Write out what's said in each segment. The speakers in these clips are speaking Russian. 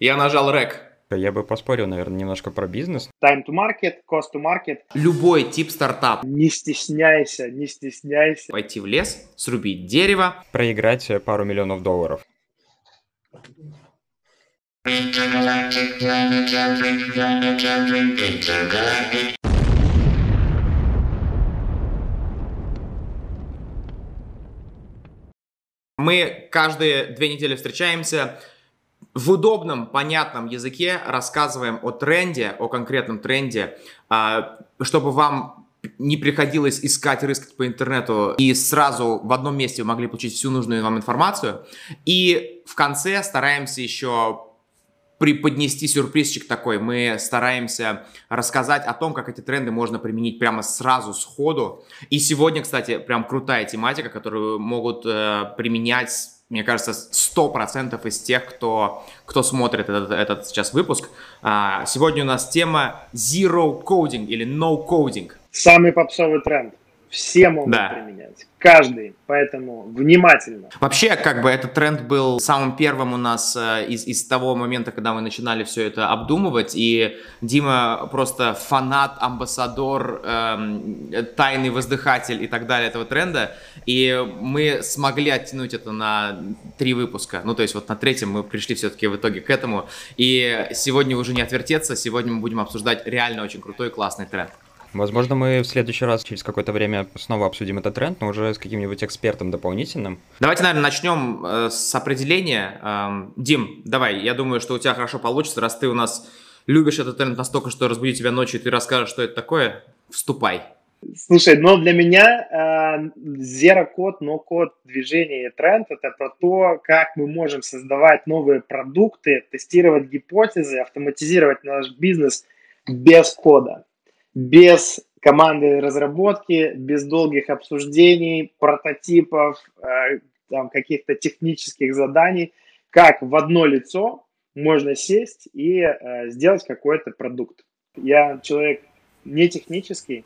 Я нажал рек. Я бы поспорил, наверное, немножко про бизнес. Time to market, cost to market. Любой тип стартап. Не стесняйся, не стесняйся. Пойти в лес, срубить дерево. Проиграть пару миллионов долларов. Мы каждые две недели встречаемся, в удобном, понятном языке рассказываем о тренде, о конкретном тренде, а, чтобы вам не приходилось искать, рыскать по интернету, и сразу в одном месте вы могли получить всю нужную вам информацию. И в конце стараемся еще преподнести сюрпризчик такой. Мы стараемся рассказать о том, как эти тренды можно применить прямо сразу, сходу. И сегодня, кстати, прям крутая тематика, которую могут э, применять мне кажется, 100% из тех, кто, кто смотрит этот, этот сейчас выпуск. А, сегодня у нас тема Zero Coding или No Coding. Самый попсовый тренд. Все могут да. применять. Каждый. Поэтому внимательно. Вообще, как бы этот тренд был самым первым у нас э, из, из того момента, когда мы начинали все это обдумывать. И Дима просто фанат, амбассадор, эм, тайный воздыхатель и так далее этого тренда. И мы смогли оттянуть это на три выпуска. Ну, то есть вот на третьем мы пришли все-таки в итоге к этому. И сегодня уже не отвертеться. Сегодня мы будем обсуждать реально очень крутой классный тренд. Возможно, мы в следующий раз через какое-то время снова обсудим этот тренд, но уже с каким-нибудь экспертом дополнительным. Давайте, наверное, начнем э, с определения. Эм, Дим, давай, я думаю, что у тебя хорошо получится, раз ты у нас любишь этот тренд настолько, что разбудить тебя ночью, и ты расскажешь, что это такое. Вступай. Слушай, но для меня э, Zero Code, No Code движение и тренд – это про то, как мы можем создавать новые продукты, тестировать гипотезы, автоматизировать наш бизнес без кода без команды разработки, без долгих обсуждений, прототипов, э, там, каких-то технических заданий, как в одно лицо можно сесть и э, сделать какой-то продукт. Я человек не технический,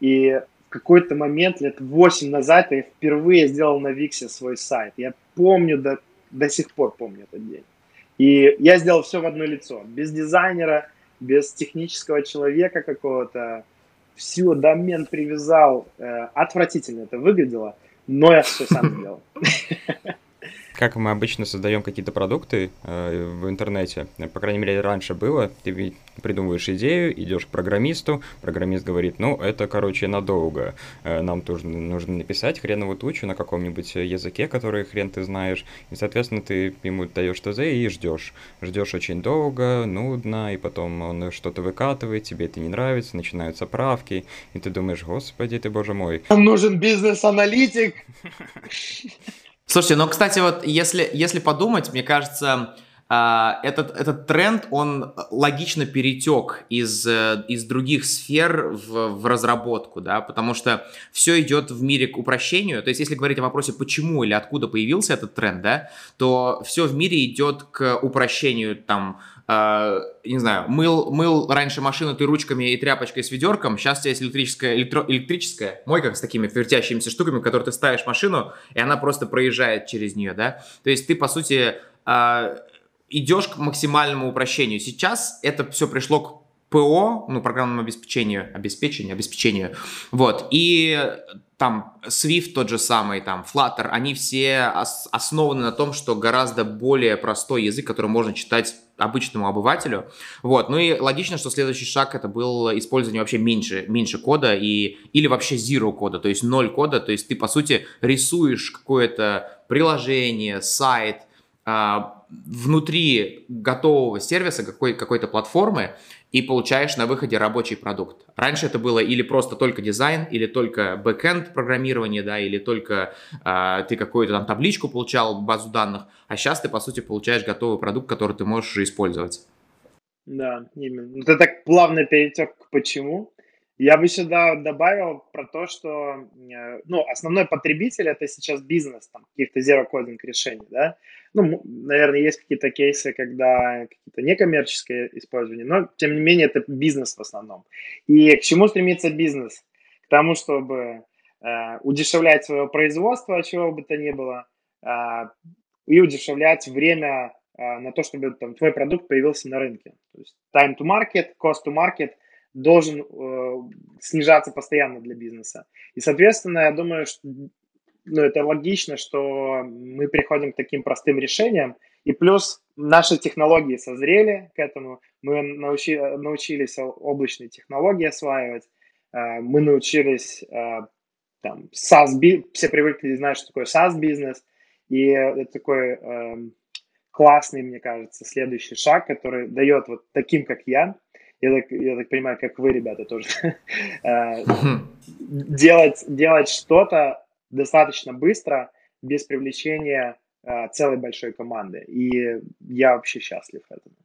и в какой-то момент, лет 8 назад, я впервые сделал на Виксе свой сайт. Я помню, до, до сих пор помню этот день. И я сделал все в одно лицо, без дизайнера, без технического человека какого-то, всю домен привязал. Э, отвратительно это выглядело, но я все сам сделал. как мы обычно создаем какие-то продукты э, в интернете, по крайней мере, раньше было, ты придумываешь идею, идешь к программисту, программист говорит, ну, это, короче, надолго, э, нам тоже нужно написать хреновую тучу на каком-нибудь языке, который хрен ты знаешь, и, соответственно, ты ему даешь ТЗ и ждешь. Ждешь очень долго, нудно, и потом он что-то выкатывает, тебе это не нравится, начинаются правки, и ты думаешь, господи ты, боже мой. Нам нужен бизнес-аналитик. Слушайте, ну, кстати, вот если, если подумать, мне кажется, а, этот, этот тренд, он логично перетек из, э, из других сфер в, в разработку, да, потому что все идет в мире к упрощению. То есть, если говорить о вопросе, почему или откуда появился этот тренд, да, то все в мире идет к упрощению там э, не знаю, мыл, мыл раньше машину ты ручками и тряпочкой с ведерком, сейчас у тебя есть электрическая, электро, электрическая мойка с такими вертящимися штуками, в которые ты ставишь машину, и она просто проезжает через нее, да. То есть ты, по сути, э, идешь к максимальному упрощению. Сейчас это все пришло к ПО, ну, программному обеспечению, обеспечению, обеспечению, вот, и там Swift тот же самый, там Flutter, они все ос- основаны на том, что гораздо более простой язык, который можно читать обычному обывателю. Вот. Ну и логично, что следующий шаг это был использование вообще меньше, меньше кода и, или вообще zero кода, то есть ноль кода. То есть ты, по сути, рисуешь какое-то приложение, сайт, а, внутри готового сервиса какой- какой-то платформы и получаешь на выходе рабочий продукт. Раньше это было или просто только дизайн, или только бэкэнд программирование, да, или только э, ты какую-то там табличку получал, базу данных, а сейчас ты, по сути, получаешь готовый продукт, который ты можешь использовать. Да, именно. Это так плавно перетек к почему. Я бы сюда добавил про то, что э, ну, основной потребитель это сейчас бизнес, там, каких-то zero-coding решений, да. Ну, наверное, есть какие-то кейсы, когда какие-то некоммерческие использования, но, тем не менее, это бизнес в основном. И к чему стремится бизнес? К тому, чтобы э, удешевлять свое производство, чего бы то ни было, э, и удешевлять время а, на то, чтобы там, твой продукт появился на рынке. То есть time to market, cost to market должен э, снижаться постоянно для бизнеса. И, соответственно, я думаю, что ну, это логично, что мы приходим к таким простым решениям. И плюс наши технологии созрели к этому. Мы научи, научились облачные технологии осваивать. Э, мы научились э, там, SaaS, все привыкли знать, что такое SaaS-бизнес. И это такой э, классный, мне кажется, следующий шаг, который дает вот таким, как я, я так, я так понимаю, как вы, ребята, тоже, э, делать, делать что-то достаточно быстро, без привлечения э, целой большой команды. И я вообще счастлив этому.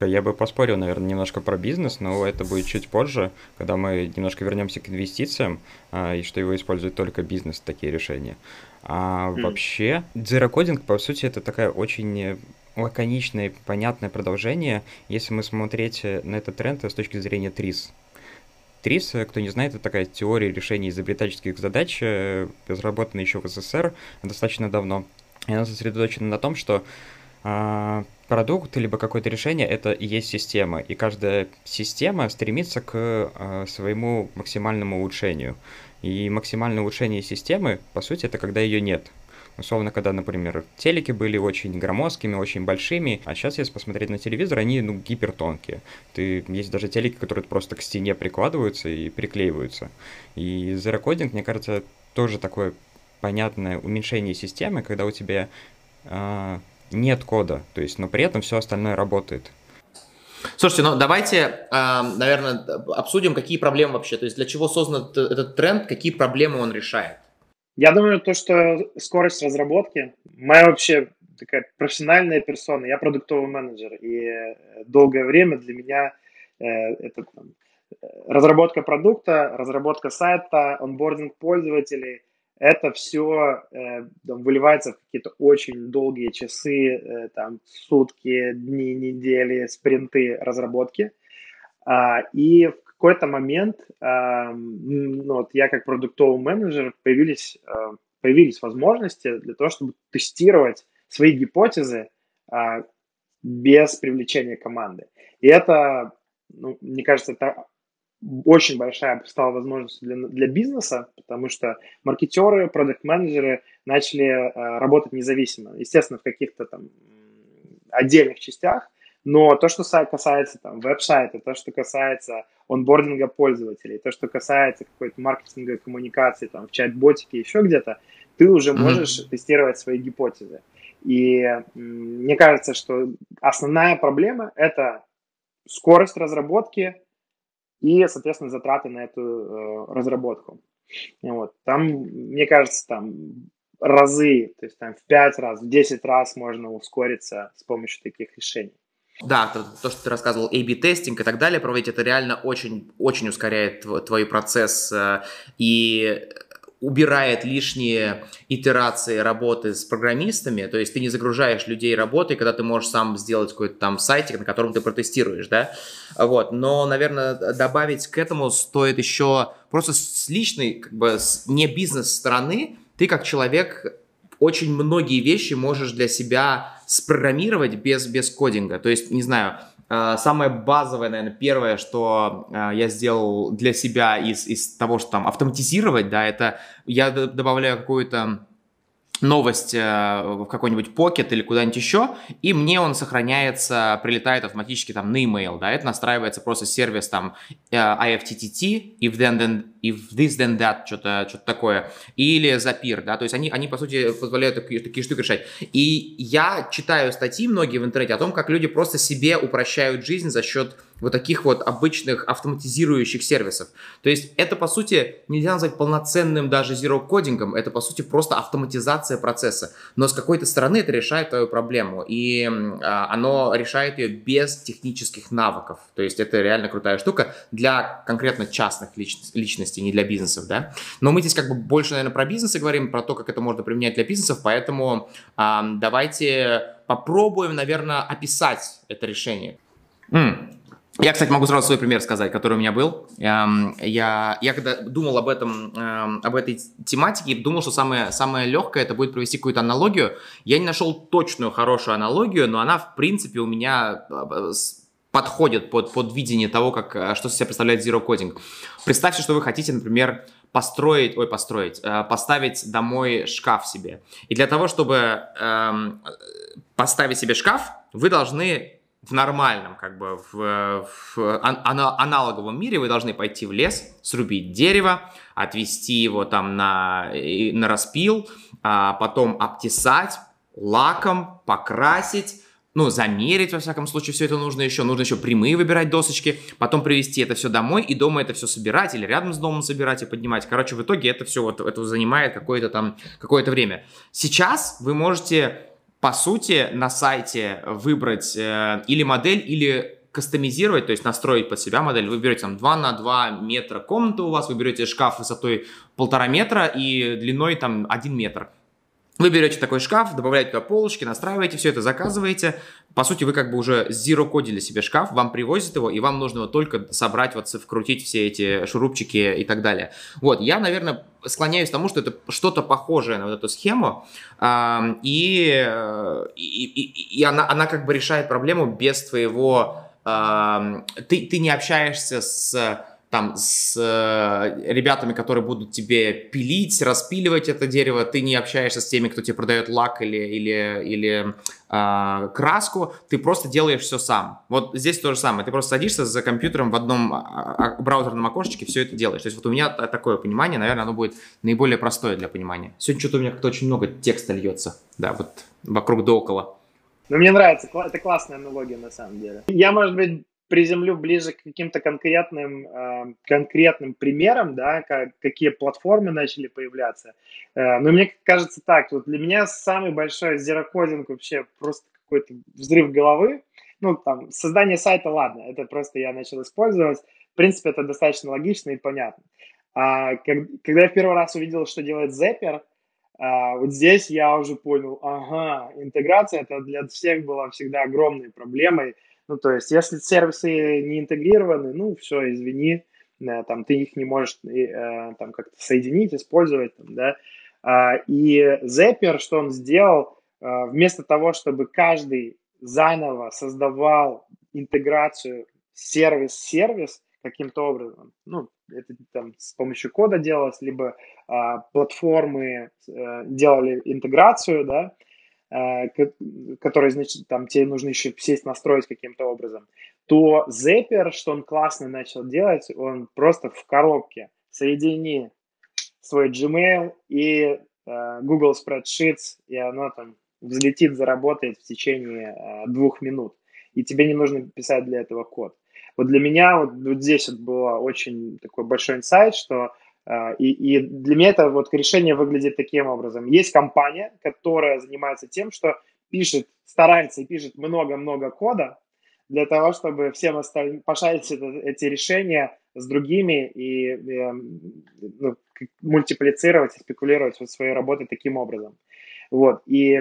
Я бы поспорил, наверное, немножко про бизнес, но это будет чуть позже, когда мы немножко вернемся к инвестициям, а, и что его использует только бизнес, такие решения. А mm. вообще, Coding, по сути, это такая очень лаконичное, понятное продолжение, если мы смотреть на этот тренд с точки зрения ТРИС. ТРИС, кто не знает, это такая теория решения изобретательских задач, э, разработана еще в СССР достаточно давно. И она сосредоточена на том, что а, продукт либо какое-то решение это и есть система, и каждая система стремится к а, своему максимальному улучшению. И максимальное улучшение системы, по сути, это когда ее нет. Условно, когда, например, телеки были очень громоздкими, очень большими, а сейчас, если посмотреть на телевизор, они, ну, гипертонкие. Ты, есть даже телеки, которые просто к стене прикладываются и приклеиваются. И Coding, мне кажется, тоже такое понятное уменьшение системы, когда у тебя э, нет кода, то есть, но при этом все остальное работает. Слушайте, ну давайте, э, наверное, обсудим, какие проблемы вообще, то есть для чего создан этот тренд, какие проблемы он решает. Я думаю, то, что скорость разработки, моя вообще такая профессиональная персона, я продуктовый менеджер, и э, долгое время для меня э, это там, разработка продукта, разработка сайта, онбординг пользователей, это все э, там, выливается в какие-то очень долгие часы, э, там, сутки, дни, недели, спринты разработки. А, и в какой-то момент, э, ну, вот я как продуктовый менеджер, появились, э, появились возможности для того, чтобы тестировать свои гипотезы э, без привлечения команды. И это, ну, мне кажется, это очень большая стала возможность для, для бизнеса, потому что маркетеры, продукт-менеджеры начали э, работать независимо. Естественно, в каких-то там отдельных частях, но то, что касается там веб-сайта, то, что касается онбординга пользователей, то, что касается какой-то маркетинговой коммуникации там в чат-ботике, еще где-то, ты уже можешь mm-hmm. тестировать свои гипотезы. И мне кажется, что основная проблема это скорость разработки, и, соответственно, затраты на эту э, разработку. Вот. Там, мне кажется, там разы, то есть там в 5 раз, в 10 раз можно ускориться с помощью таких решений. Да, то, то, что ты рассказывал, A-B-тестинг и так далее, проводить это реально очень, очень ускоряет твой, процесс. Э, и убирает лишние итерации работы с программистами, то есть ты не загружаешь людей работой, когда ты можешь сам сделать какой-то там сайтик, на котором ты протестируешь, да, вот, но, наверное, добавить к этому стоит еще просто с личной, как бы, с не бизнес-стороны, ты как человек очень многие вещи можешь для себя спрограммировать без, без кодинга, то есть, не знаю, Э, самое базовое, наверное, первое, что э, я сделал для себя из, из того, что там автоматизировать, да, это я добавляю какую-то новость э, в какой-нибудь Pocket или куда-нибудь еще, и мне он сохраняется, прилетает автоматически там на email, да, это настраивается просто сервис там э, IFTTT, if then, then if this then that, что-то что такое, или Zapier, да, то есть они, они по сути позволяют такие, такие штуки решать. И я читаю статьи многие в интернете о том, как люди просто себе упрощают жизнь за счет вот таких вот обычных автоматизирующих сервисов. То есть это, по сути, нельзя назвать полноценным даже zero-кодингом, это, по сути, просто автоматизация процесса. Но с какой-то стороны это решает твою проблему, и а, оно решает ее без технических навыков. То есть это реально крутая штука для конкретно частных личностей, личностей, не для бизнесов, да. Но мы здесь как бы больше, наверное, про бизнесы говорим, про то, как это можно применять для бизнесов, поэтому а, давайте попробуем, наверное, описать это решение. М. Я, кстати, могу сразу свой пример сказать, который у меня был. Эм, я, я когда думал об этом, эм, об этой тематике, думал, что самое, самое легкое это будет провести какую-то аналогию. Я не нашел точную хорошую аналогию, но она, в принципе, у меня э, подходит под, под видение того, как, э, что себя представляет Zero Coding. Представьте, что вы хотите, например, построить, ой, построить, э, поставить домой шкаф себе. И для того, чтобы эм, поставить себе шкаф, вы должны в нормальном, как бы в, в аналоговом мире вы должны пойти в лес, срубить дерево, отвести его там на, на распил, а потом обтесать лаком, покрасить, ну, замерить, во всяком случае, все это нужно еще. Нужно еще прямые выбирать досочки, потом привезти это все домой и дома это все собирать или рядом с домом собирать и поднимать. Короче, в итоге это все вот, это занимает какое-то там, какое-то время. Сейчас вы можете по сути, на сайте выбрать э, или модель, или кастомизировать, то есть настроить под себя модель. Вы берете там 2 на 2 метра комнату у вас, вы берете шкаф высотой полтора метра и длиной там 1 метр. Вы берете такой шкаф, добавляете туда полочки, настраиваете все это, заказываете. По сути, вы как бы уже zero кодили себе шкаф, вам привозят его, и вам нужно его только собрать, вот вкрутить все эти шурупчики и так далее. Вот, я, наверное, склоняюсь к тому, что это что-то похожее на вот эту схему, и, и, и, и она, она как бы решает проблему без твоего... Ты, ты не общаешься с там с э, ребятами, которые будут тебе пилить, распиливать это дерево, ты не общаешься с теми, кто тебе продает лак или, или, или э, краску, ты просто делаешь все сам. Вот здесь то же самое, ты просто садишься за компьютером в одном а, а, браузерном окошечке, все это делаешь. То есть вот у меня такое понимание, наверное, оно будет наиболее простое для понимания. Сегодня что-то у меня как-то очень много текста льется, да, вот вокруг да около. Ну, мне нравится, это классная аналогия на самом деле. Я, может быть, приземлю ближе к каким-то конкретным, э, конкретным примерам, да, как, какие платформы начали появляться. Э, но мне кажется так, вот для меня самый большой зерокодинг вообще просто какой-то взрыв головы. Ну, там, создание сайта, ладно, это просто я начал использовать. В принципе, это достаточно логично и понятно. А, как, когда я в первый раз увидел, что делает Zapier, а, вот здесь я уже понял, ага, интеграция это для всех была всегда огромной проблемой. Ну, то есть, если сервисы не интегрированы, ну, все, извини, э, там, ты их не можешь э, там как-то соединить, использовать, там, да. А, и Zapier, что он сделал, э, вместо того, чтобы каждый заново создавал интеграцию сервис-сервис каким-то образом, ну, это там с помощью кода делалось, либо а, платформы а, делали интеграцию, да, Э, который, значит, там тебе нужно еще сесть настроить каким-то образом, то Zapier, что он классно начал делать, он просто в коробке соедини свой Gmail и э, Google Spreadsheets, и оно там взлетит, заработает в течение э, двух минут. И тебе не нужно писать для этого код. Вот для меня вот, вот здесь вот было очень такой большой инсайт, что и, и для меня это вот решение выглядит таким образом. Есть компания, которая занимается тем, что пишет, старается и пишет много-много кода для того, чтобы всем остальным пошарить это, эти решения с другими и, эм, ну, мультиплицировать спекулировать вот своей работой таким образом. Вот. И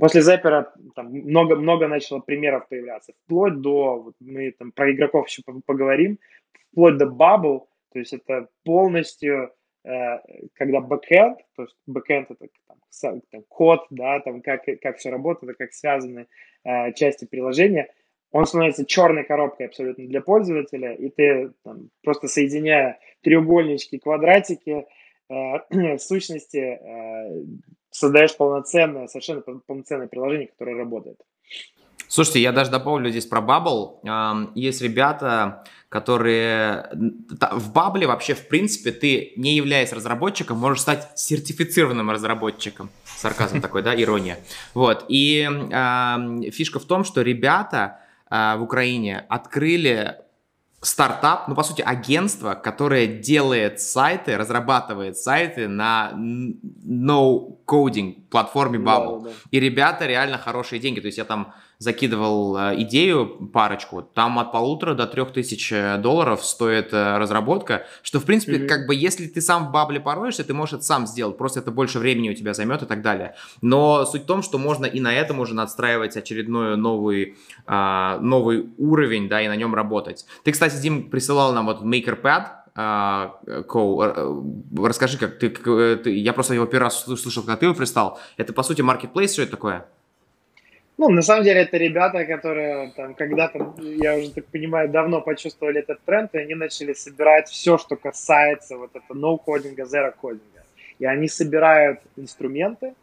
после Zapier а там много-много начало примеров появляться, вплоть до, вот мы там про игроков еще поговорим, вплоть до Bubble, то есть это полностью, э, когда backend, то есть backend это там, там, код, да, там как, как все работает, как связаны э, части приложения, он становится черной коробкой абсолютно для пользователя, и ты там, просто соединяя треугольнички, квадратики, э, в сущности создаешь полноценное, совершенно полноценное приложение, которое работает. Слушайте, я даже дополню здесь про Bubble. Есть ребята, которые... В Bubble вообще, в принципе, ты, не являясь разработчиком, можешь стать сертифицированным разработчиком. Сарказм такой, да, ирония. Вот. И фишка в том, что ребята э, в Украине открыли стартап, ну, по сути, агентство, которое делает сайты, разрабатывает сайты на no-coding платформе Bubble. Да, да. И ребята реально хорошие деньги. То есть я там закидывал э, идею, парочку, там от полутора до трех тысяч э, долларов стоит э, разработка, что, в принципе, mm-hmm. как бы, если ты сам в бабле пороешься, ты можешь это сам сделать, просто это больше времени у тебя займет и так далее. Но суть в том, что можно и на этом уже надстраивать очередной новый, а, новый уровень, да, и на нем работать. Ты, кстати, Дим, присылал нам вот MakerPad, а, Коу, расскажи, как ты, ты, я просто его первый раз слышал, когда ты его пристал. Это, по сути, marketplace, что это такое? Ну, на самом деле, это ребята, которые там когда-то, я уже так понимаю, давно почувствовали этот тренд, и они начали собирать все, что касается вот этого ноу-кодинга, зеро-кодинга. И они собирают инструменты,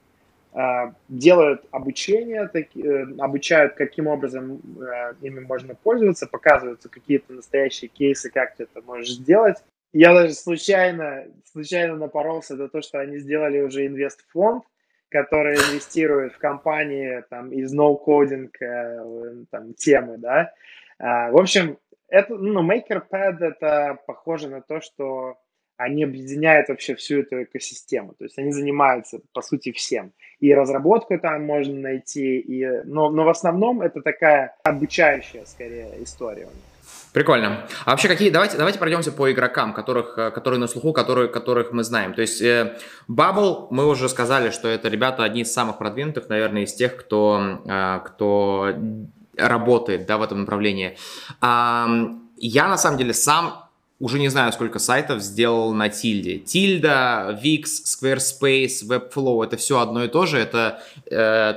а, делают обучение, э, обучают, каким образом э, ими можно пользоваться, показываются какие-то настоящие кейсы, как ты это можешь сделать. Я даже случайно, случайно напоролся на то, что они сделали уже инвестфонд, которые инвестируют в компании там, из no-coding э, там, темы, да. А, в общем, это, ну, MakerPad это похоже на то, что они объединяют вообще всю эту экосистему. То есть они занимаются, по сути, всем. И разработку там можно найти, и... но, но в основном это такая обучающая, скорее, история у них. Прикольно. А вообще какие? Давайте, давайте пройдемся по игрокам, которых, э, которые на слуху, которые, которых мы знаем. То есть э, Bubble, мы уже сказали, что это ребята одни из самых продвинутых, наверное, из тех, кто, э, кто работает да, в этом направлении. Я на самом деле сам уже не знаю, сколько сайтов сделал на Тильде. Тильда, Wix, Squarespace, Webflow, это все одно и то же. Это э,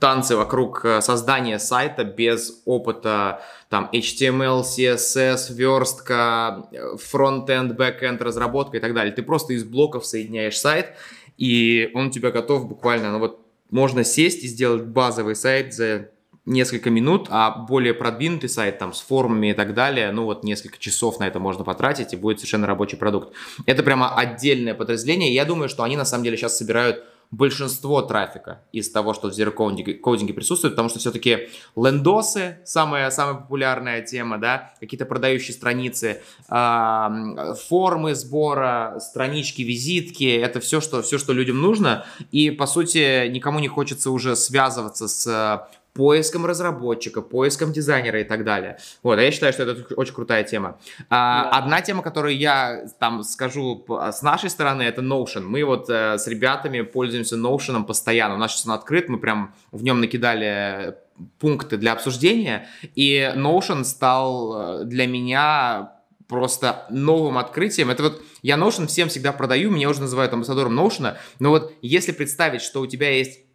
танцы вокруг э, создания сайта без опыта там HTML, CSS, верстка, frontend, backend, разработка и так далее. Ты просто из блоков соединяешь сайт, и он у тебя готов буквально, ну вот можно сесть и сделать базовый сайт за несколько минут, а более продвинутый сайт там с формами и так далее, ну вот несколько часов на это можно потратить и будет совершенно рабочий продукт. Это прямо отдельное подразделение. Я думаю, что они на самом деле сейчас собирают большинство трафика из того, что в Zero кодинге присутствует, потому что все-таки лендосы, самая, самая популярная тема, да, какие-то продающие страницы, э, формы сбора, странички, визитки, это все что, все, что людям нужно, и, по сути, никому не хочется уже связываться с поиском разработчика, поиском дизайнера и так далее. Вот, а я считаю, что это очень крутая тема. А, да. Одна тема, которую я там скажу с нашей стороны, это Notion. Мы вот э, с ребятами пользуемся Notion постоянно. У нас сейчас он открыт, мы прям в нем накидали пункты для обсуждения, и Notion стал э, для меня просто новым открытием. Это вот я Notion всем всегда продаю, меня уже называют амбассадором Notion, но вот если представить, что у тебя есть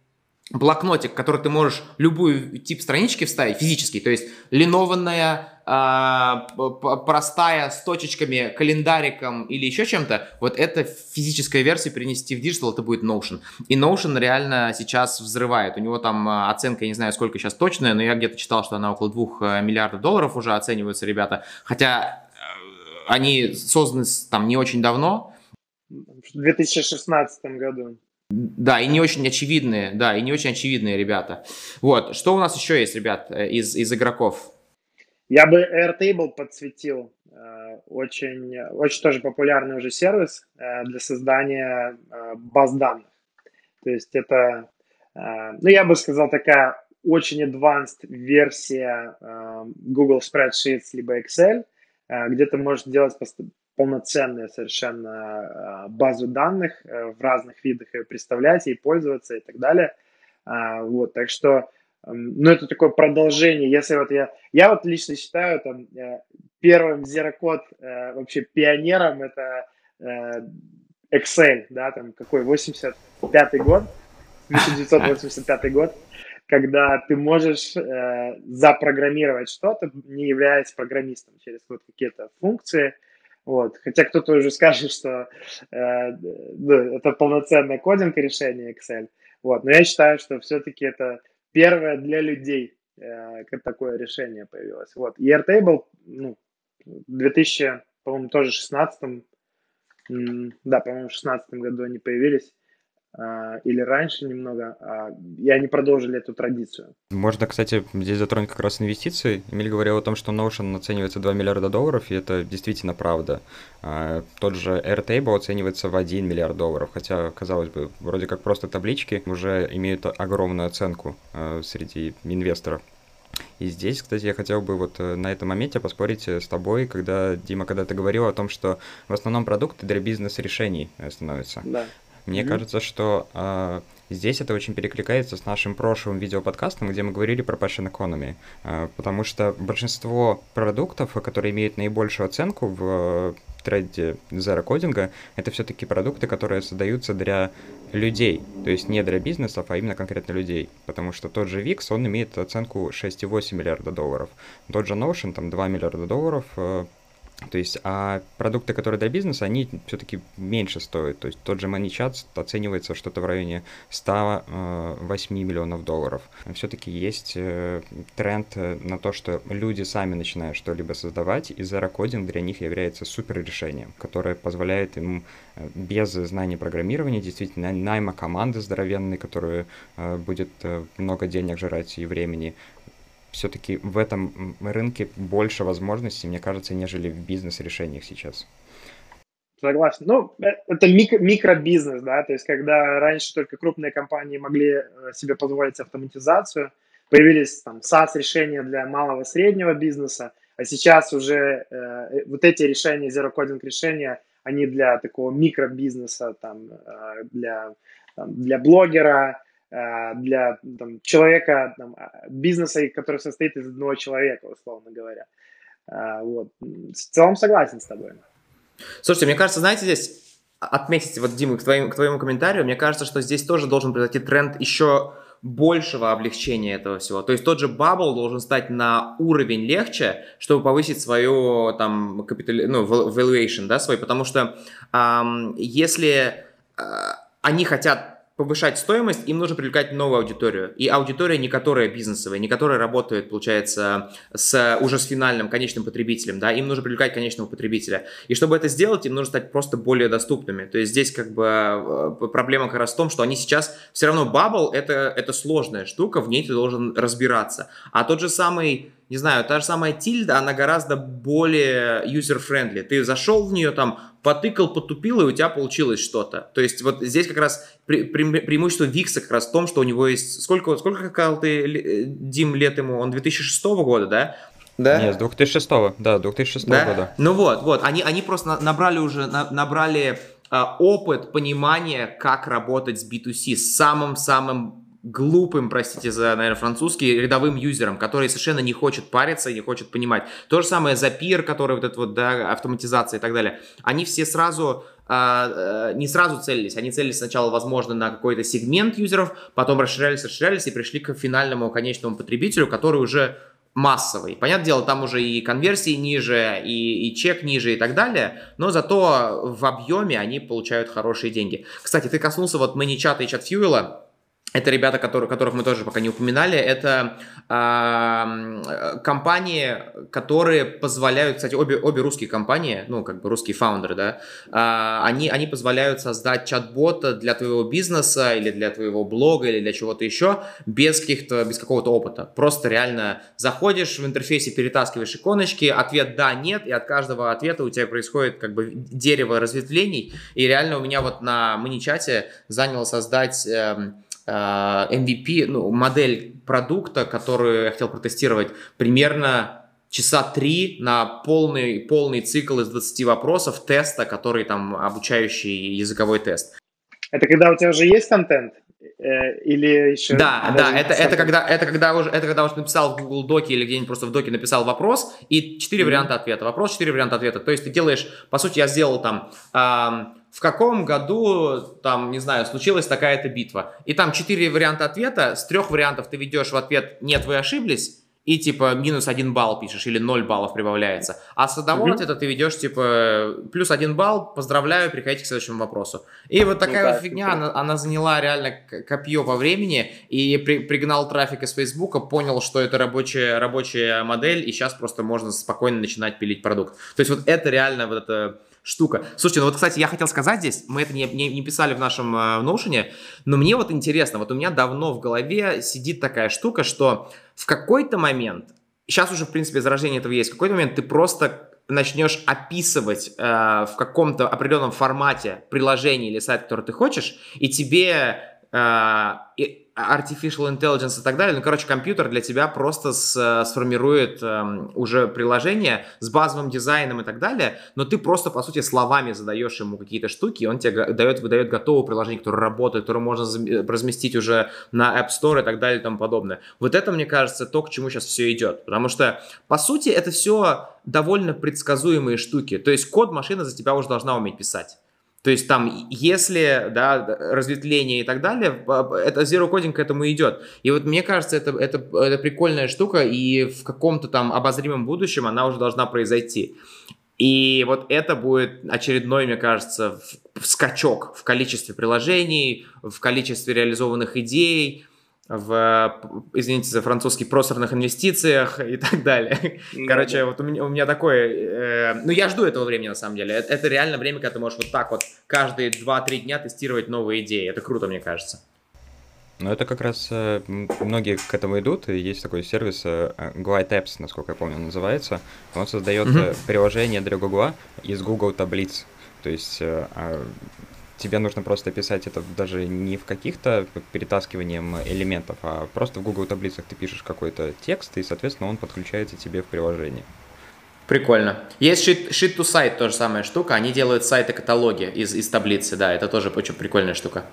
блокнотик, который ты можешь любую тип странички вставить, физический, то есть линованная, э, простая, с точечками, календариком или еще чем-то, вот это физическая версия перенести в digital, это будет Notion. И Notion реально сейчас взрывает. У него там а, оценка, я не знаю, сколько сейчас точная, но я где-то читал, что она около 2 а, миллиардов долларов уже оцениваются ребята. Хотя э, они созданы там не очень давно. В 2016 году. Да, и не очень очевидные, да, и не очень очевидные ребята. Вот, что у нас еще есть, ребят, э, из, из игроков? Я бы Airtable подсветил. Э, очень, очень тоже популярный уже сервис э, для создания баз данных. То есть это, ну, я бы сказал, такая очень advanced версия Google Spreadsheets либо Excel, где ты можешь делать полноценную совершенно а, базу данных э, в разных видах и представлять, и пользоваться и так далее. А, вот, так что, ну, это такое продолжение. Если вот я, я вот лично считаю, там, э, первым Code э, вообще пионером это Excel, да, там, какой, 85 год, 1985 год, когда ты можешь э, запрограммировать что-то, не являясь программистом, через вот какие-то функции, вот. Хотя кто-то уже скажет, что э, ну, это полноценное кодинг решение Excel. Вот. Но я считаю, что все-таки это первое для людей э, такое решение появилось. Вот. И Airtable, ну, в 2000, по-моему, тоже 16 да, по-моему, в 16 году они появились. А, или раньше немного, а, и они продолжили эту традицию. Можно, кстати, здесь затронуть как раз инвестиции. Эмиль говорил о том, что Notion оценивается 2 миллиарда долларов, и это действительно правда. А, тот же Airtable оценивается в 1 миллиард долларов, хотя, казалось бы, вроде как просто таблички уже имеют огромную оценку среди инвесторов. И здесь, кстати, я хотел бы вот э, на этом моменте поспорить э, с тобой, когда, Дима, когда ты говорил о том, что в основном продукты для бизнес-решений э, становятся. Да. Мне mm-hmm. кажется, что э, здесь это очень перекликается с нашим прошлым видеоподкастом, где мы говорили про passion economy, э, потому что большинство продуктов, которые имеют наибольшую оценку в тренде zero кодинга, это все-таки продукты, которые создаются для людей, то есть не для бизнесов, а именно конкретно людей, потому что тот же VIX, он имеет оценку 6,8 миллиарда долларов, тот же Notion, там 2 миллиарда долларов, э, то есть, а продукты, которые для бизнеса, они все-таки меньше стоят. То есть, тот же ManyChat оценивается что-то в районе 108 э, миллионов долларов. Все-таки есть э, тренд э, на то, что люди сами начинают что-либо создавать, и Zero Coding для них является супер решением, которое позволяет им без знаний программирования, действительно, найма команды здоровенной, которая будет много денег жрать и времени, все-таки в этом рынке больше возможностей, мне кажется, нежели в бизнес-решениях сейчас. Согласен. Ну, э, это микро, микробизнес, да, то есть когда раньше только крупные компании могли э, себе позволить автоматизацию, появились там SaaS-решения для малого среднего бизнеса, а сейчас уже э, э вот эти решения, zero coding решения, они для такого микробизнеса, там, э, для, там, для блогера, для там, человека, там, а, бизнеса, который состоит из одного человека, условно говоря. Э, вот. В целом согласен с тобой. Слушайте, мне кажется, знаете, здесь отметить, вот, Дима, к твоему, к твоему комментарию, мне кажется, что здесь тоже должен произойти тренд еще большего облегчения этого всего. То есть тот же Bubble должен стать на уровень легче, чтобы повысить свою там капитали... ну, valuation, да, свой, потому что эм, если э, они хотят повышать стоимость, им нужно привлекать новую аудиторию. И аудитория не которая бизнесовая, не которая работает, получается, с, уже с финальным, конечным потребителем, да, им нужно привлекать конечного потребителя. И чтобы это сделать, им нужно стать просто более доступными. То есть здесь как бы э, проблема как раз в том, что они сейчас, все равно Bubble это, это сложная штука, в ней ты должен разбираться. А тот же самый не знаю, та же самая тильда, она гораздо более user-friendly. Ты зашел в нее, там, потыкал, потупил, и у тебя получилось что-то. То есть вот здесь как раз пре- пре- преимущество Викса как раз в том, что у него есть... Сколько, сколько сказал ты, э, Дим, лет ему? Он 2006 года, да? Да? Нет, с 2006, да, 2006 да? года. Ну вот, вот, они, они просто набрали уже, набрали э, опыт, понимание, как работать с B2C, с самым-самым глупым, простите за, наверное, французский, рядовым юзером, который совершенно не хочет париться не хочет понимать. То же самое Zapier, который вот это вот, да, автоматизация и так далее. Они все сразу Uh, uh, не сразу целились. Они целились сначала, возможно, на какой-то сегмент юзеров, потом расширялись, расширялись и пришли к финальному конечному потребителю, который уже массовый. Понятное дело, там уже и конверсии ниже, и, и чек ниже и так далее, но зато в объеме они получают хорошие деньги. Кстати, ты коснулся вот ManyChat и ChatFuel. Это ребята, которые, которых мы тоже пока не упоминали. Это э, компании, которые позволяют, кстати, обе, обе русские компании, ну, как бы русские фаундеры, да, э, они, они позволяют создать чат-бота для твоего бизнеса или для твоего блога или для чего-то еще без каких-то, без какого-то опыта. Просто реально заходишь в интерфейсе, перетаскиваешь иконочки, ответ да, нет, и от каждого ответа у тебя происходит как бы дерево разветвлений. И реально у меня вот на мини-чате заняло создать... Э, MVP, ну, модель продукта, которую я хотел протестировать, примерно часа три на полный, полный цикл из 20 вопросов теста, который там обучающий языковой тест. Это когда у тебя уже есть контент? Э, или еще... Да, да, это, это, когда, это, когда уже, это когда уже написал в Google Доке или где-нибудь просто в Доке написал вопрос и четыре mm-hmm. варианта ответа. Вопрос, четыре варианта ответа. То есть ты делаешь, по сути, я сделал там... Э, в каком году, там, не знаю, случилась такая-то битва. И там четыре варианта ответа, с трех вариантов ты ведешь в ответ «нет, вы ошиблись», и типа минус один балл пишешь, или 0 баллов прибавляется. А с одного mm-hmm. ответа ты ведешь типа плюс один балл, поздравляю, приходите к следующему вопросу. И вот такая ну, вот фигня, она, она заняла реально копье по времени, и при, пригнал трафик из Фейсбука, понял, что это рабочая, рабочая модель, и сейчас просто можно спокойно начинать пилить продукт. То есть вот это реально вот это штука. Слушайте, ну вот, кстати, я хотел сказать здесь, мы это не, не, не писали в нашем э, ноушене, но мне вот интересно, вот у меня давно в голове сидит такая штука, что в какой-то момент, сейчас уже, в принципе, зарождение этого есть, в какой-то момент ты просто начнешь описывать э, в каком-то определенном формате приложение или сайт, который ты хочешь, и тебе э, artificial intelligence и так далее. Ну, короче, компьютер для тебя просто с, сформирует э, уже приложение с базовым дизайном и так далее, но ты просто, по сути, словами задаешь ему какие-то штуки, и он тебе дает, выдает готовое приложение, которое работает, которое можно разместить уже на App Store и так далее и тому подобное. Вот это, мне кажется, то, к чему сейчас все идет. Потому что, по сути, это все довольно предсказуемые штуки. То есть код машина за тебя уже должна уметь писать. То есть там, если, да, разветвление и так далее, это zero coding к этому идет. И вот мне кажется, это, это, это прикольная штука, и в каком-то там обозримом будущем она уже должна произойти. И вот это будет очередной, мне кажется, скачок в количестве приложений, в количестве реализованных идей, в, извините за французский, просорных инвестициях и так далее. Ну, Короче, да. вот у меня, у меня такое... Э, ну, я жду этого времени, на самом деле. Это, это реально время, когда ты можешь вот так вот каждые 2-3 дня тестировать новые идеи. Это круто, мне кажется. Ну, это как раз э, многие к этому идут. И есть такой сервис э, Glide Apps, насколько я помню, называется. Он создает mm-hmm. приложение для Google из Google таблиц. То есть э, а, тебе нужно просто писать это даже не в каких-то перетаскиванием элементов, а просто в Google таблицах ты пишешь какой-то текст, и, соответственно, он подключается тебе в приложение. Прикольно. Есть Sheet, Sheet to Site, тоже самая штука. Они делают сайты-каталоги из, из таблицы, да, это тоже очень прикольная штука.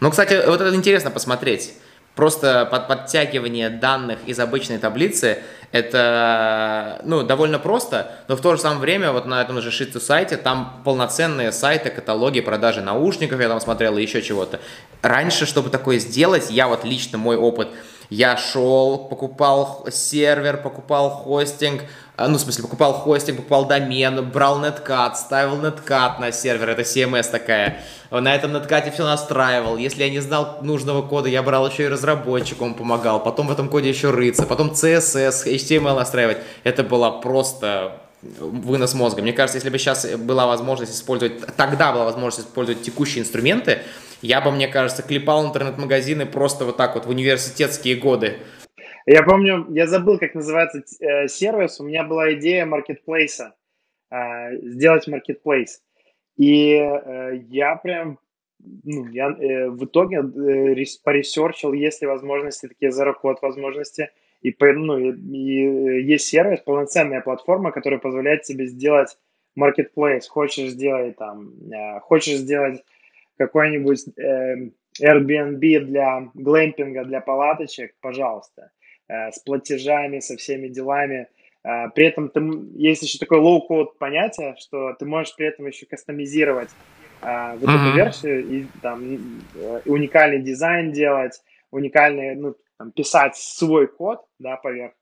Ну, кстати, вот это интересно посмотреть. Просто под подтягивание данных из обычной таблицы это ну, довольно просто, но в то же самое время вот на этом же Shitsu сайте там полноценные сайты, каталоги продажи наушников, я там смотрел, и еще чего-то. Раньше, чтобы такое сделать, я вот лично мой опыт, я шел, покупал сервер, покупал хостинг, а, ну, в смысле, покупал хостинг, покупал домен, брал неткат, ставил неткат на сервер, это CMS такая. На этом неткате все настраивал. Если я не знал нужного кода, я брал еще и разработчику, он помогал. Потом в этом коде еще рыться, потом CSS, HTML настраивать. Это было просто вынос мозга. Мне кажется, если бы сейчас была возможность использовать, тогда была возможность использовать текущие инструменты, я бы, мне кажется, клепал интернет-магазины просто вот так вот в университетские годы. Я помню, я забыл, как называется э, сервис. У меня была идея маркетплейса, э, сделать маркетплейс. И э, я прям, ну, я э, в итоге э, поресерчил, есть ли возможности, такие zero-code возможности. И, ну, и, и э, есть сервис, полноценная платформа, которая позволяет тебе сделать маркетплейс. Хочешь сделать там, э, хочешь сделать какой-нибудь э, Airbnb для глэмпинга, для палаточек, пожалуйста. Э, с платежами, со всеми делами. Э, при этом ты, есть еще такое low-code понятие, что ты можешь при этом еще кастомизировать э, вот mm-hmm. эту версию и там уникальный дизайн делать, уникальный, ну, там, писать свой код, да, поверх.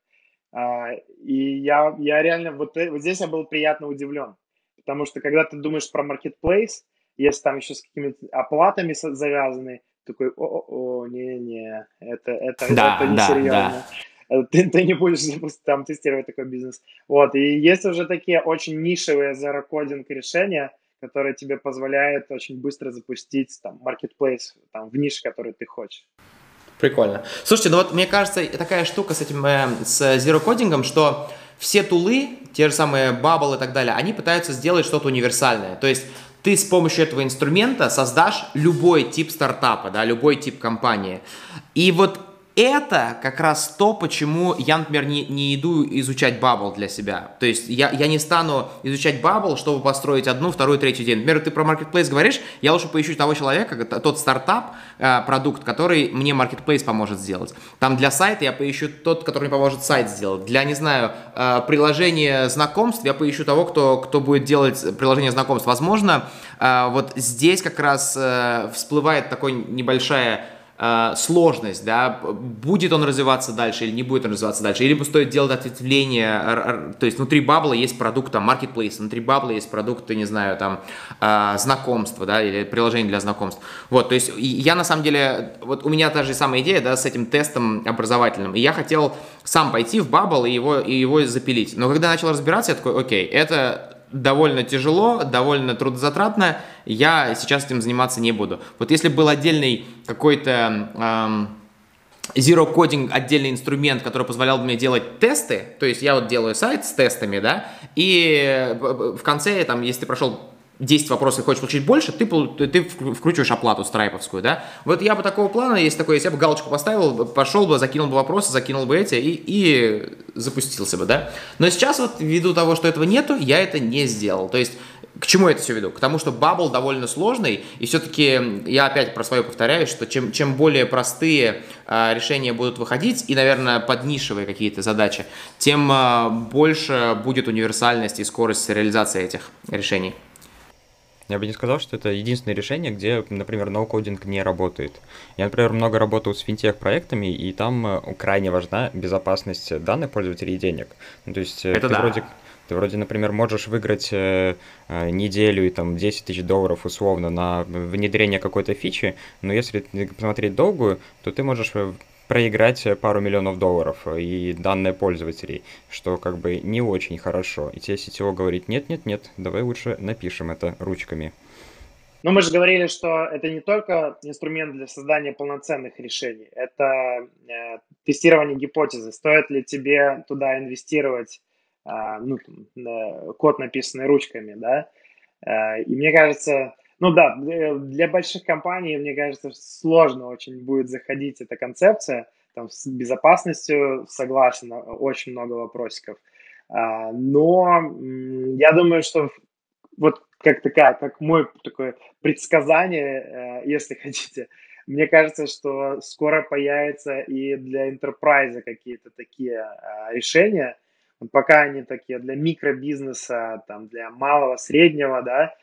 И я, я реально, вот, вот здесь я был приятно удивлен, потому что когда ты думаешь про marketplace, если там еще с какими-то оплатами завязаны, такой, о-о-о, не-не, это, это, да, это несерьезно. Да, да. Э, ты, ты не будешь там тестировать такой бизнес. Вот, и есть уже такие очень нишевые зерокодинг решения, которые тебе позволяют очень быстро запустить там marketplace там, в нише, который ты хочешь. Прикольно. Слушайте, ну вот мне кажется, такая штука с этим, э, с zero кодингом, что все тулы, те же самые Bubble и так далее, они пытаются сделать что-то универсальное. То есть ты с помощью этого инструмента создашь любой тип стартапа, да, любой тип компании. И вот это как раз то, почему я, например, не, не иду изучать Bubble для себя. То есть я, я не стану изучать Bubble, чтобы построить одну, вторую, третью день. Например, ты про Marketplace говоришь, я лучше поищу того человека, тот стартап, э, продукт, который мне Marketplace поможет сделать. Там для сайта я поищу тот, который мне поможет сайт сделать. Для, не знаю, э, приложения знакомств я поищу того, кто, кто будет делать приложение знакомств. Возможно, э, вот здесь как раз всплывает такой небольшая сложность, да, будет он развиваться дальше или не будет он развиваться дальше, или стоит делать ответвление, то есть внутри бабла есть продукт, там, marketplace, внутри бабла есть продукты, не знаю, там, э, знакомства, да, или приложение для знакомств. Вот, то есть я на самом деле, вот у меня та же самая идея, да, с этим тестом образовательным, и я хотел сам пойти в Bubble и его, и его запилить. Но когда начал разбираться, я такой, окей, это довольно тяжело, довольно трудозатратно, я сейчас этим заниматься не буду. Вот если был отдельный какой-то эм, Zero Coding отдельный инструмент, который позволял мне делать тесты, то есть я вот делаю сайт с тестами, да, и в конце, там, если ты прошел 10 вопросов и хочешь получить больше, ты, ты вкручиваешь оплату страйповскую, да. Вот я бы такого плана, если такой, если я бы галочку поставил, пошел бы, закинул бы вопросы, закинул бы эти и, и запустился бы, да. Но сейчас вот ввиду того, что этого нету, я это не сделал. То есть к чему я это все веду? К тому, что бабл довольно сложный, и все-таки я опять про свое повторяю, что чем, чем более простые э, решения будут выходить, и, наверное, поднишевые какие-то задачи, тем э, больше будет универсальность и скорость реализации этих решений. Я бы не сказал, что это единственное решение, где, например, ноу-кодинг не работает. Я, например, много работал с финтех-проектами, и там э, крайне важна безопасность данных пользователей и денег. Ну, то есть э, это ты да. вроде ты вроде, например, можешь выиграть э, э, неделю и там 10 тысяч долларов условно на внедрение какой-то фичи, но если посмотреть долгую, то ты можешь проиграть пару миллионов долларов и данные пользователей, что как бы не очень хорошо. И тебе сетево говорит, нет-нет-нет, давай лучше напишем это ручками. Но мы же говорили, что это не только инструмент для создания полноценных решений, это э, тестирование гипотезы. Стоит ли тебе туда инвестировать а, ну, там, код, написанный ручками, да. А, и мне кажется, ну да, для больших компаний, мне кажется, сложно очень будет заходить эта концепция. Там с безопасностью согласен, очень много вопросиков. А, но я думаю, что вот как такая, как мой такое предсказание, э, если хотите, мне кажется, что скоро появятся и для enterprise какие-то такие решения, пока они такие для микробизнеса, там, для малого, среднего, да, а,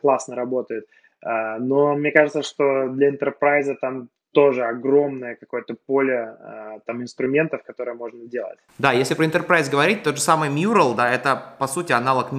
классно работают. А, но мне кажется, что для enterprise там тоже огромное какое-то поле э, там инструментов, которые можно делать. Да, если про enterprise говорить, тот же самый Mural, да, это по сути аналог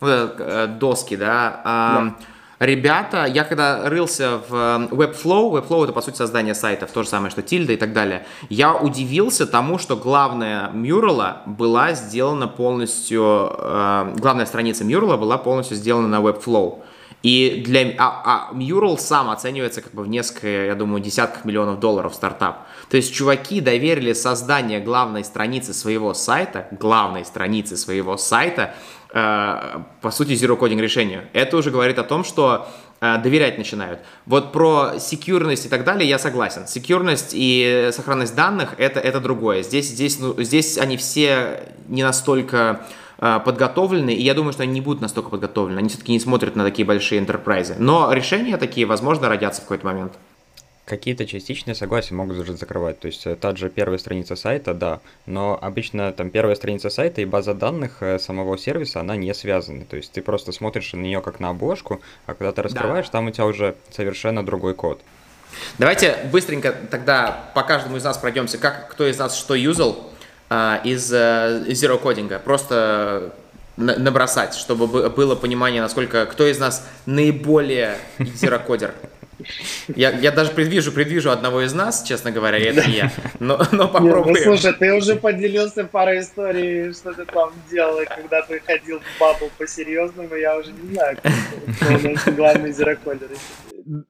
вот, э, доски, да. Да ребята, я когда рылся в эм, Webflow, Webflow это по сути создание сайтов, то же самое, что Тильда и так далее, я удивился тому, что главная Мюрала была сделана полностью, э, главная страница Мюрала была полностью сделана на Webflow. И для а, а Mural сам оценивается как бы в несколько, я думаю, десятков миллионов долларов стартап. То есть чуваки доверили создание главной страницы своего сайта, главной страницы своего сайта Э, по сути, zero coding решению. Это уже говорит о том, что э, доверять начинают. Вот про секьюрность и так далее я согласен. Секьюрность и сохранность данных это, это другое. Здесь, здесь, ну, здесь они все не настолько подготовлены, и я думаю, что они не будут настолько подготовлены. Они все-таки не смотрят на такие большие интерпрайзы. Но решения такие, возможно, родятся в какой-то момент. Какие-то частичные согласия могут уже закрывать. То есть э, та же первая страница сайта, да, но обычно там первая страница сайта и база данных э, самого сервиса, она не связаны. То есть ты просто смотришь на нее как на обложку, а когда ты раскрываешь, да. там у тебя уже совершенно другой код. Давайте быстренько тогда по каждому из нас пройдемся, как кто из нас что юзал из, э, из Zero Coding. Просто набросать, чтобы было понимание, насколько кто из нас наиболее зерокодер. Я, я даже предвижу, предвижу одного из нас, честно говоря, и это я. Но, но попробуем. Нет, ну, слушай, ты уже поделился парой историй, что ты там делал, когда ты ходил в бабу по-серьезному, я уже не знаю, кто у нас главный зероколер.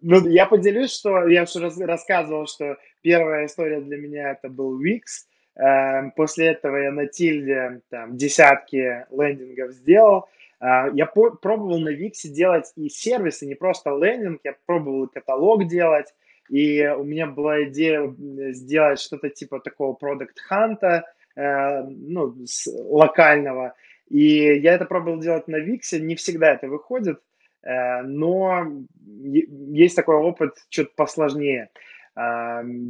Ну, я поделюсь, что я уже рассказывал, что первая история для меня это был Wix. Эм, после этого я на Тильде там десятки лендингов сделал. А, я пробовал на Виксе делать и сервисы, не просто лендинг, я пробовал каталог делать, и у меня была идея сделать что-то типа такого продукт ханта, э, ну, локального. И я это пробовал делать на Виксе, не всегда это выходит, э, но есть такой опыт чуть посложнее.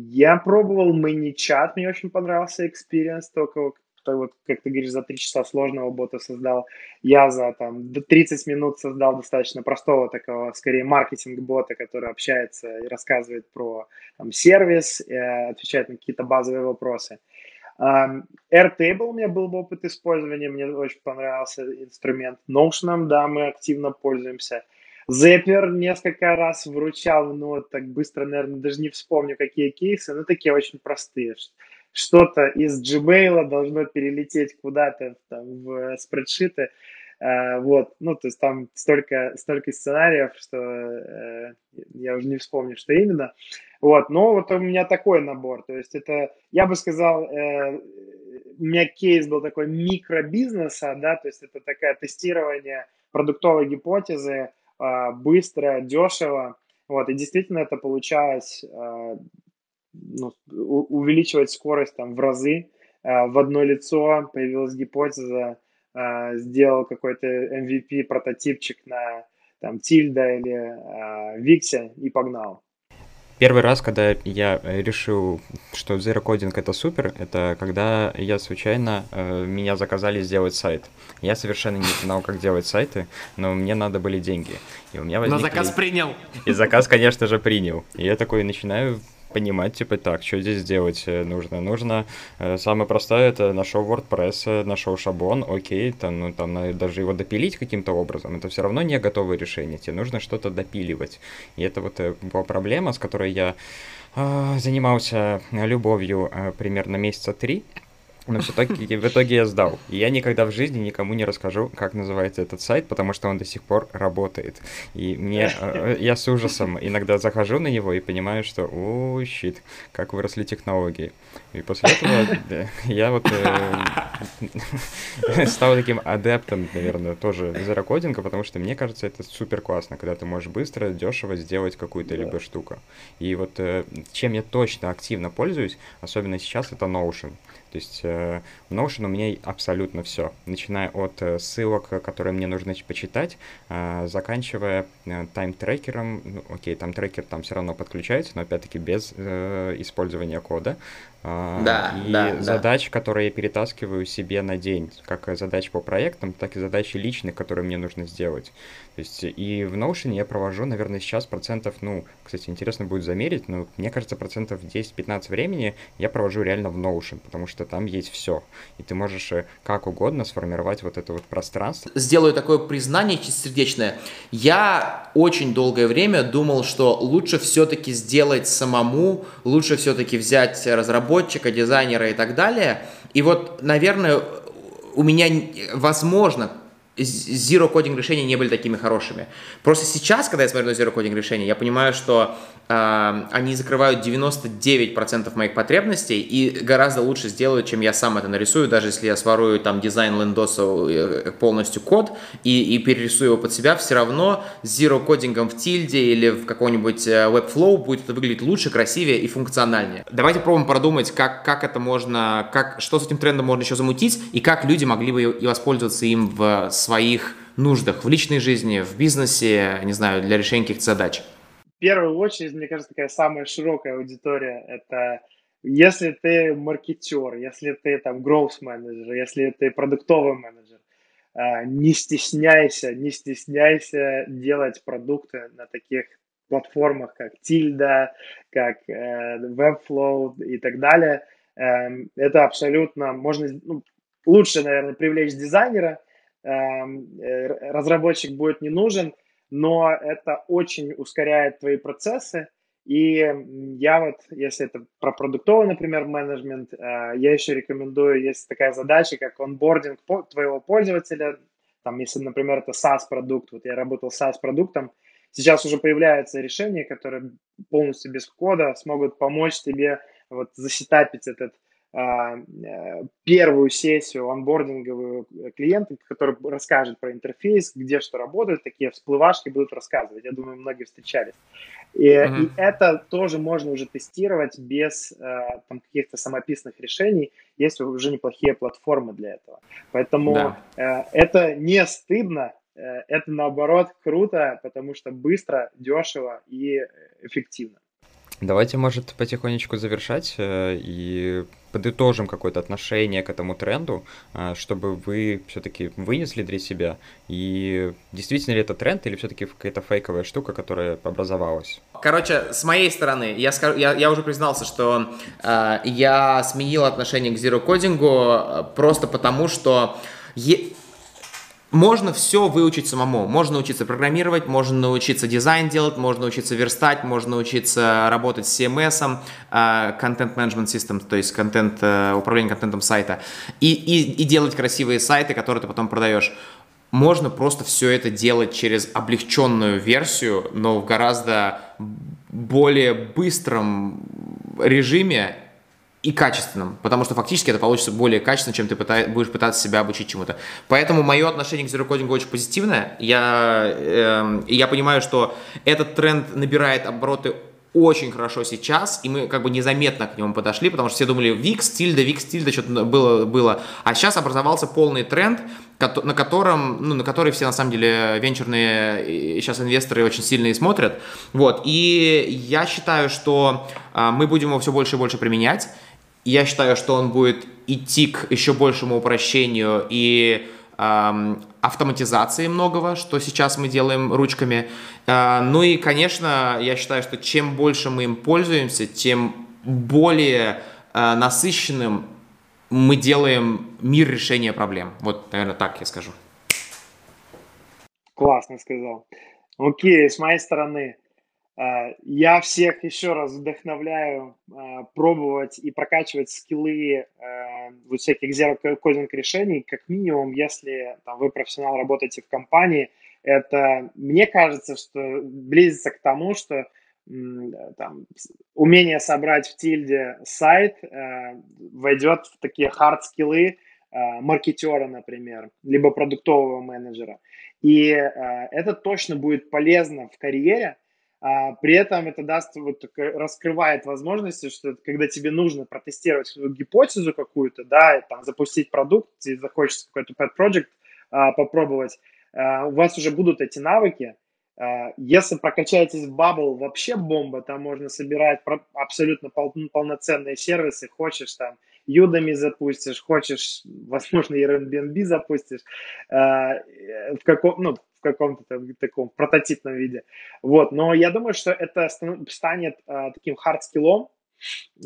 Я пробовал ManyChat, мне очень понравился experience, только то вот, как ты говоришь, за три часа сложного бота создал. Я за там 30 минут создал достаточно простого такого, скорее, маркетинг-бота, который общается и рассказывает про там, сервис, э, отвечает на какие-то базовые вопросы. Airtable у меня был опыт использования, мне очень понравился инструмент. Notion, да, мы активно пользуемся. Zapier несколько раз вручал, но так быстро, наверное, даже не вспомню, какие кейсы, но такие очень простые что-то из Gmail должно перелететь куда-то там, в спредшиты. Uh, вот, ну, то есть там столько, столько сценариев, что uh, я уже не вспомню, что именно. Вот, но вот у меня такой набор, то есть это, я бы сказал, uh, у меня кейс был такой микробизнеса, да, то есть это такое тестирование продуктовой гипотезы, быстро, дешево, вот, и действительно это получалось ну, увеличивать скорость там в разы. А, в одно лицо появилась гипотеза, а, сделал какой-то MVP прототипчик на там Тильда или Виксе и погнал. Первый раз, когда я решил, что Zero Coding это супер, это когда я случайно, э, меня заказали сделать сайт. Я совершенно не знал, как делать сайты, но мне надо были деньги. И у меня возникли... Но заказ принял. И заказ, конечно же, принял. И я такой начинаю понимать, типа, так, что здесь делать э, нужно? Нужно, э, самое простое, это нашел WordPress, э, нашел шаблон, окей, там, ну, там, надо даже его допилить каким-то образом, это все равно не готовое решение, тебе нужно что-то допиливать. И это вот была проблема, с которой я э, занимался любовью примерно месяца три, но в итоге, в итоге я сдал. И я никогда в жизни никому не расскажу, как называется этот сайт, потому что он до сих пор работает. И мне э, я с ужасом иногда захожу на него и понимаю, что о, щит, как выросли технологии. И после этого я вот э, стал таким адептом, наверное, тоже зерокодинга, потому что мне кажется, это супер классно, когда ты можешь быстро, дешево сделать какую-то либо штуку. И вот э, чем я точно активно пользуюсь, особенно сейчас, это Notion. То есть э, в Notion у меня абсолютно все, начиная от э, ссылок, которые мне нужно почитать, э, заканчивая тайм-трекером, ну, окей, там трекер там все равно подключается, но опять-таки без использования кода, а, да, и да, задач, да. которые я перетаскиваю себе на день, как задачи по проектам, так и задачи личных, которые мне нужно сделать. То есть и в Notion я провожу, наверное, сейчас процентов, ну, кстати, интересно будет замерить, но мне кажется, процентов 10-15 времени я провожу реально в Notion, потому что там есть все. И ты можешь э, как угодно сформировать вот это вот пространство. Сделаю такое признание чистосердечное. Я очень долгое время думал, что лучше все-таки сделать самому, лучше все-таки взять разработчика, дизайнера и так далее. И вот, наверное, у меня, возможно, zero coding решения не были такими хорошими. Просто сейчас, когда я смотрю на zero coding решения, я понимаю, что э, они закрывают 99% моих потребностей и гораздо лучше сделают, чем я сам это нарисую, даже если я сворую там дизайн лендоса э, полностью код и, и перерисую его под себя, все равно zero кодингом в тильде или в каком-нибудь э, Webflow будет это выглядеть лучше, красивее и функциональнее. Давайте пробуем продумать, как, как это можно, как, что с этим трендом можно еще замутить и как люди могли бы и воспользоваться им в своих нуждах, в личной жизни, в бизнесе, не знаю, для решения каких-то задач? В первую очередь, мне кажется, такая самая широкая аудитория – это если ты маркетер, если ты там growth менеджер, если ты продуктовый менеджер, а, не стесняйся, не стесняйся делать продукты на таких платформах, как Tilda, как э, Webflow и так далее. Эм, это абсолютно можно, ну, лучше, наверное, привлечь дизайнера, разработчик будет не нужен, но это очень ускоряет твои процессы. И я вот, если это про продуктовый, например, менеджмент, э, я еще рекомендую, есть такая задача, как онбординг твоего пользователя. Там, если, например, это SaaS-продукт, вот я работал с SaaS-продуктом, сейчас уже появляются решения, которые полностью без кода смогут помочь тебе вот засетапить этот первую сессию анбординговую клиента, который расскажет про интерфейс, где что работает, такие всплывашки будут рассказывать. Я думаю, многие встречались. И, mm-hmm. и это тоже можно уже тестировать без э, там, каких-то самописных решений. Есть уже неплохие платформы для этого. Поэтому да. э, это не стыдно, э, это наоборот круто, потому что быстро, дешево и эффективно. Давайте, может, потихонечку завершать э, и подытожим какое-то отношение к этому тренду, э, чтобы вы все-таки вынесли для себя, и действительно ли это тренд или все-таки какая-то фейковая штука, которая образовалась? Короче, с моей стороны, я, скажу, я, я уже признался, что э, я сменил отношение к зero-кодингу э, просто потому, что... Е можно все выучить самому. Можно научиться программировать, можно научиться дизайн делать, можно научиться верстать, можно научиться работать с CMS, контент менеджмент систем, то есть контент, э, управление контентом сайта, и, и, и делать красивые сайты, которые ты потом продаешь. Можно просто все это делать через облегченную версию, но в гораздо более быстром режиме и качественным, потому что фактически это получится более качественно, чем ты пытай, будешь пытаться себя обучить чему-то. Поэтому мое отношение к зерокодингу очень позитивное. Я, э, я понимаю, что этот тренд набирает обороты очень хорошо сейчас, и мы как бы незаметно к нему подошли, потому что все думали, Викс, Тильда, Викс, Тильда, что-то было, было. А сейчас образовался полный тренд, на котором, ну, на который все на самом деле венчурные сейчас инвесторы очень сильно и смотрят. Вот, и я считаю, что а, мы будем его все больше и больше применять. Я считаю, что он будет идти к еще большему упрощению и эм, автоматизации многого, что сейчас мы делаем ручками. Э, ну и, конечно, я считаю, что чем больше мы им пользуемся, тем более э, насыщенным мы делаем мир решения проблем. Вот, наверное, так я скажу. Классно сказал. Окей, с моей стороны, я всех еще раз вдохновляю э, пробовать и прокачивать скиллы э, вот всяких зero-кодинг решений, как минимум, если там, вы профессионал, работаете в компании, это, мне кажется, что близится к тому, что там, умение собрать в тильде сайт э, войдет в такие хард-скиллы э, маркетера, например, либо продуктового менеджера. И э, это точно будет полезно в карьере, а, при этом это даст, вот, раскрывает возможности, что когда тебе нужно протестировать свою гипотезу какую-то, да, там, запустить продукт, тебе захочется какой-то pet project а, попробовать, а, у вас уже будут эти навыки. А, если прокачаетесь в Bubble, вообще бомба, там можно собирать абсолютно пол, полноценные сервисы, хочешь там Udemy запустишь, хочешь, возможно, Airbnb запустишь, а, в каком, ну, в каком-то там, таком прототипном виде. Вот, но я думаю, что это станет э, таким хард-скиллом,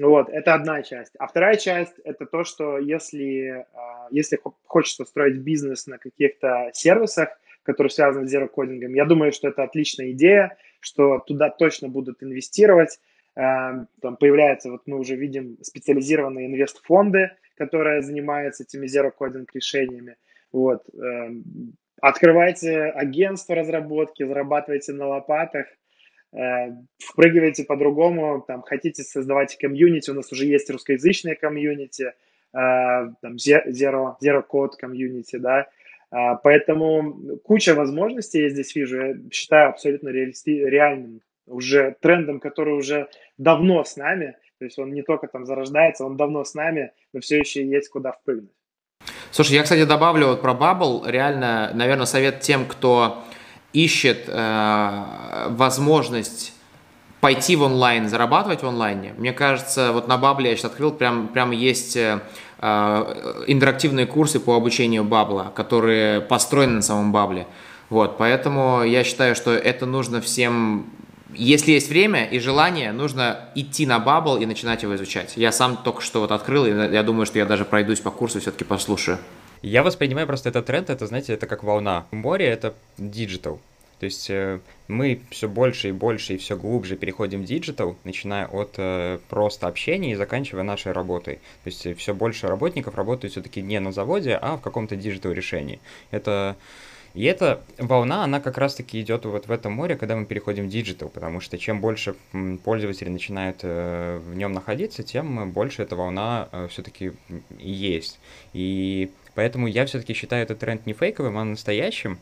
вот, это одна часть. А вторая часть – это то, что если, э, если хочется строить бизнес на каких-то сервисах, которые связаны с зерокодингом, я думаю, что это отличная идея, что туда точно будут инвестировать. Э, там появляются, вот мы уже видим, специализированные инвестфонды, которые занимаются этими зерокодинг решениями. Вот. Эм, Открывайте агентство разработки, зарабатывайте на лопатах, э, впрыгивайте по-другому, там, хотите создавать комьюнити, у нас уже есть русскоязычные комьюнити, э, там, Zero, Zero Code комьюнити, да, э, поэтому куча возможностей я здесь вижу, я считаю абсолютно реалисти- реальным уже трендом, который уже давно с нами, то есть он не только там зарождается, он давно с нами, но все еще есть куда впрыгнуть. Слушай, я, кстати, добавлю вот про Bubble. Реально, наверное, совет тем, кто ищет э, возможность пойти в онлайн, зарабатывать в онлайне. Мне кажется, вот на Бабле я сейчас открыл, прям, прям есть э, интерактивные курсы по обучению Бабла, которые построены на самом Бабле. Вот, поэтому я считаю, что это нужно всем если есть время и желание, нужно идти на Bubble и начинать его изучать. Я сам только что вот открыл, и я думаю, что я даже пройдусь по курсу, все-таки послушаю. Я воспринимаю просто этот тренд, это, знаете, это как волна. Море — это digital. То есть э, мы все больше и больше и все глубже переходим в digital, начиная от э, просто общения и заканчивая нашей работой. То есть э, все больше работников работают все-таки не на заводе, а в каком-то digital решении. Это и эта волна, она как раз-таки идет вот в этом море, когда мы переходим в digital, потому что чем больше пользователи начинают в нем находиться, тем больше эта волна все-таки есть. И поэтому я все-таки считаю этот тренд не фейковым, а настоящим.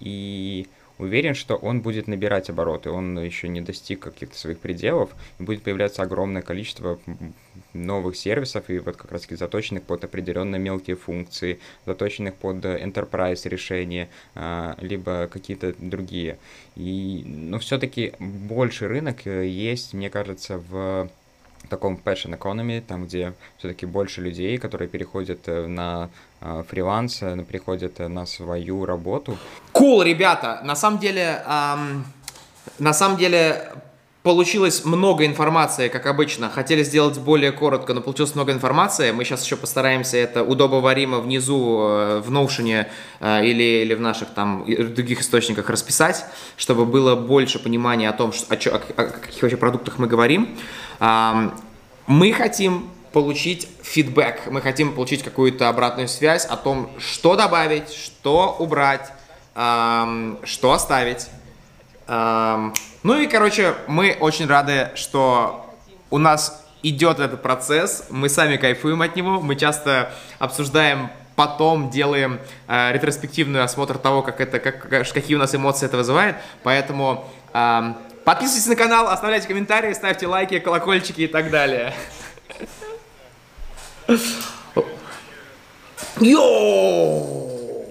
И Уверен, что он будет набирать обороты, он еще не достиг каких-то своих пределов, и будет появляться огромное количество новых сервисов, и вот как раз таки заточенных под определенные мелкие функции, заточенных под enterprise решения, а, либо какие-то другие. И, но все-таки больше рынок э, есть, мне кажется, в таком passion economy, там, где все-таки больше людей, которые переходят э, на э, фриланс, э, переходят на свою работу. Cool, ребята! На самом деле, эм, на самом деле, Получилось много информации, как обычно. Хотели сделать более коротко, но получилось много информации. Мы сейчас еще постараемся это удобоваримо внизу э, в Notion э, или, или в наших там других источниках расписать, чтобы было больше понимания о том, что, о, о, о каких вообще продуктах мы говорим. Мы хотим получить фидбэк, мы хотим получить какую-то обратную связь о том, что добавить, что убрать, что оставить. Ну и, короче, мы очень рады, что у нас идет этот процесс, мы сами кайфуем от него, мы часто обсуждаем потом делаем э, ретроспективный осмотр того, как это, как, какие у нас эмоции это вызывает. Поэтому э, подписывайтесь на канал, оставляйте комментарии, ставьте лайки, колокольчики и так далее. Йоу!